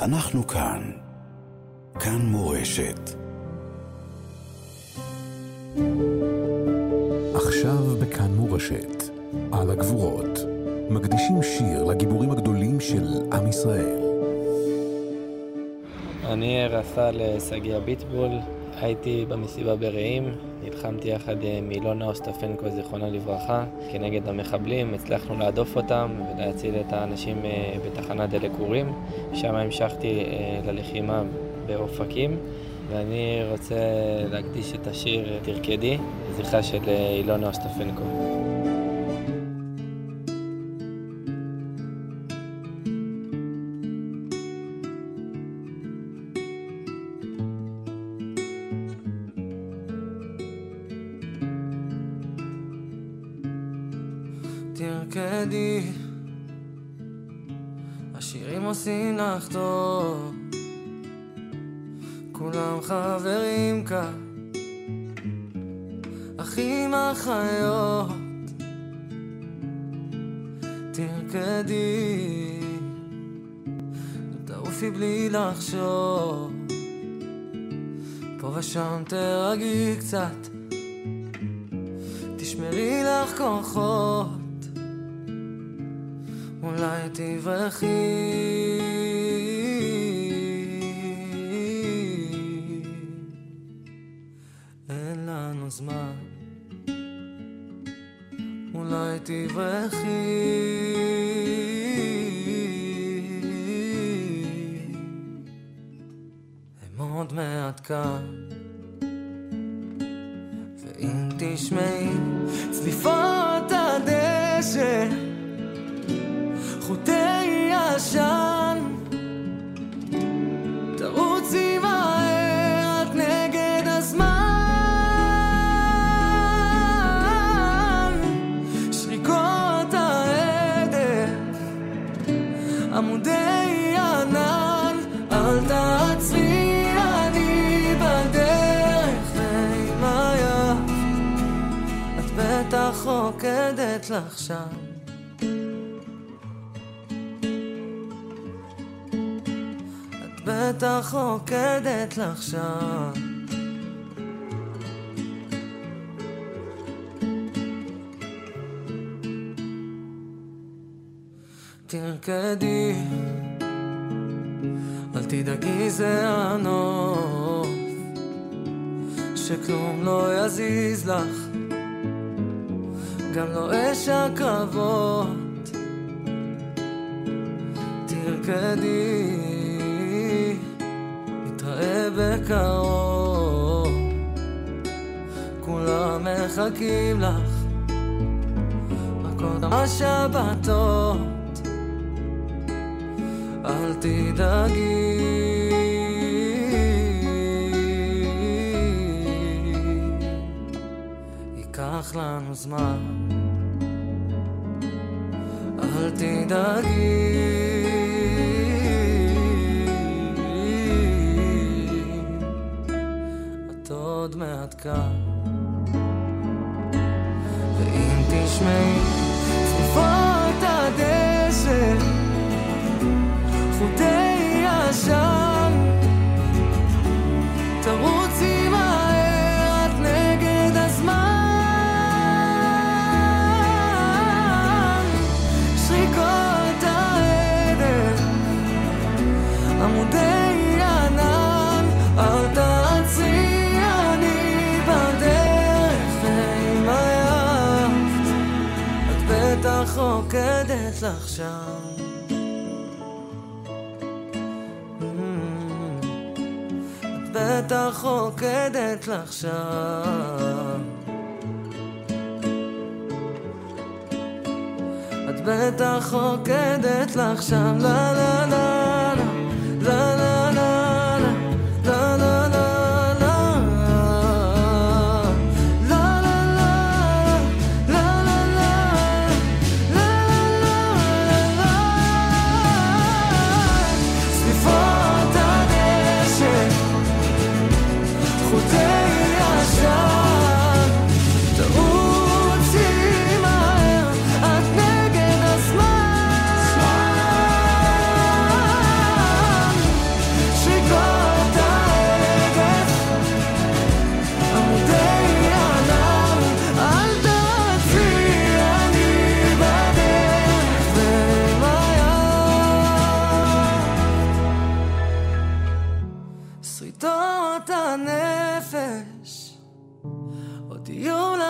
אנחנו כאן. כאן מורשת. עכשיו בכאן מורשת, על הגבורות, מקדישים שיר לגיבורים הגדולים של עם ישראל. אני רס"ל שגיא ביטבול, הייתי במסיבה ברעים, נלחמתי יחד עם אילונה אוסטפנקו, זיכרונה לברכה, כנגד המחבלים, הצלחנו להדוף אותם ולהציל את האנשים אה, בתחנת דלק אורים. שם המשכתי אה, ללחימה באופקים, ואני רוצה להקדיש את השיר "תרקדי", לזכרה של אה, אילונה אוסטפנקו. תרקדי, השירים עושים לך טוב, כולם חברים כאן, אחים אחיות, תרקדי, תעופי בלי לחשוב, פה ושם תרגי קצת, תשמרי לך כוחות. אולי תברחי אין לנו זמן. אולי תברחי הם עוד מעט כאן. ואם תשמעי צליפות הדשא חוטי עשן. תרוצי מהר את נגד הזמן. שריקות העדף עמודי ענן. אל תעצרי אני בדרך ועם את בטח רוקדת לך שם בטח רוקדת לך שם. תרקדי, אל תדאגי זה הנוף, שכלום לא יזיז לך, גם לא אש הקרבות. תרקדי בקרוב, כולם מחכים לך, רק עוד השבתות, אל תדאגי. ייקח לנו זמן, אל תדאגי. את עוד מעט כאן. ואם תשמעי בטח רוקדת לך שם את בטח רוקדת לך שם את בטח רוקדת לך שם לה לה לה לה 我的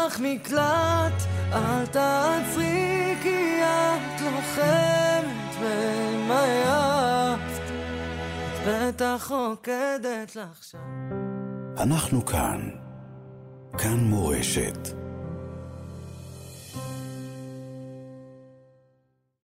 לך מקלט, אל תעצרי כי את לוחמת ומה יפת, את בטח רוקדת לך שם. אנחנו כאן, כאן מורשת.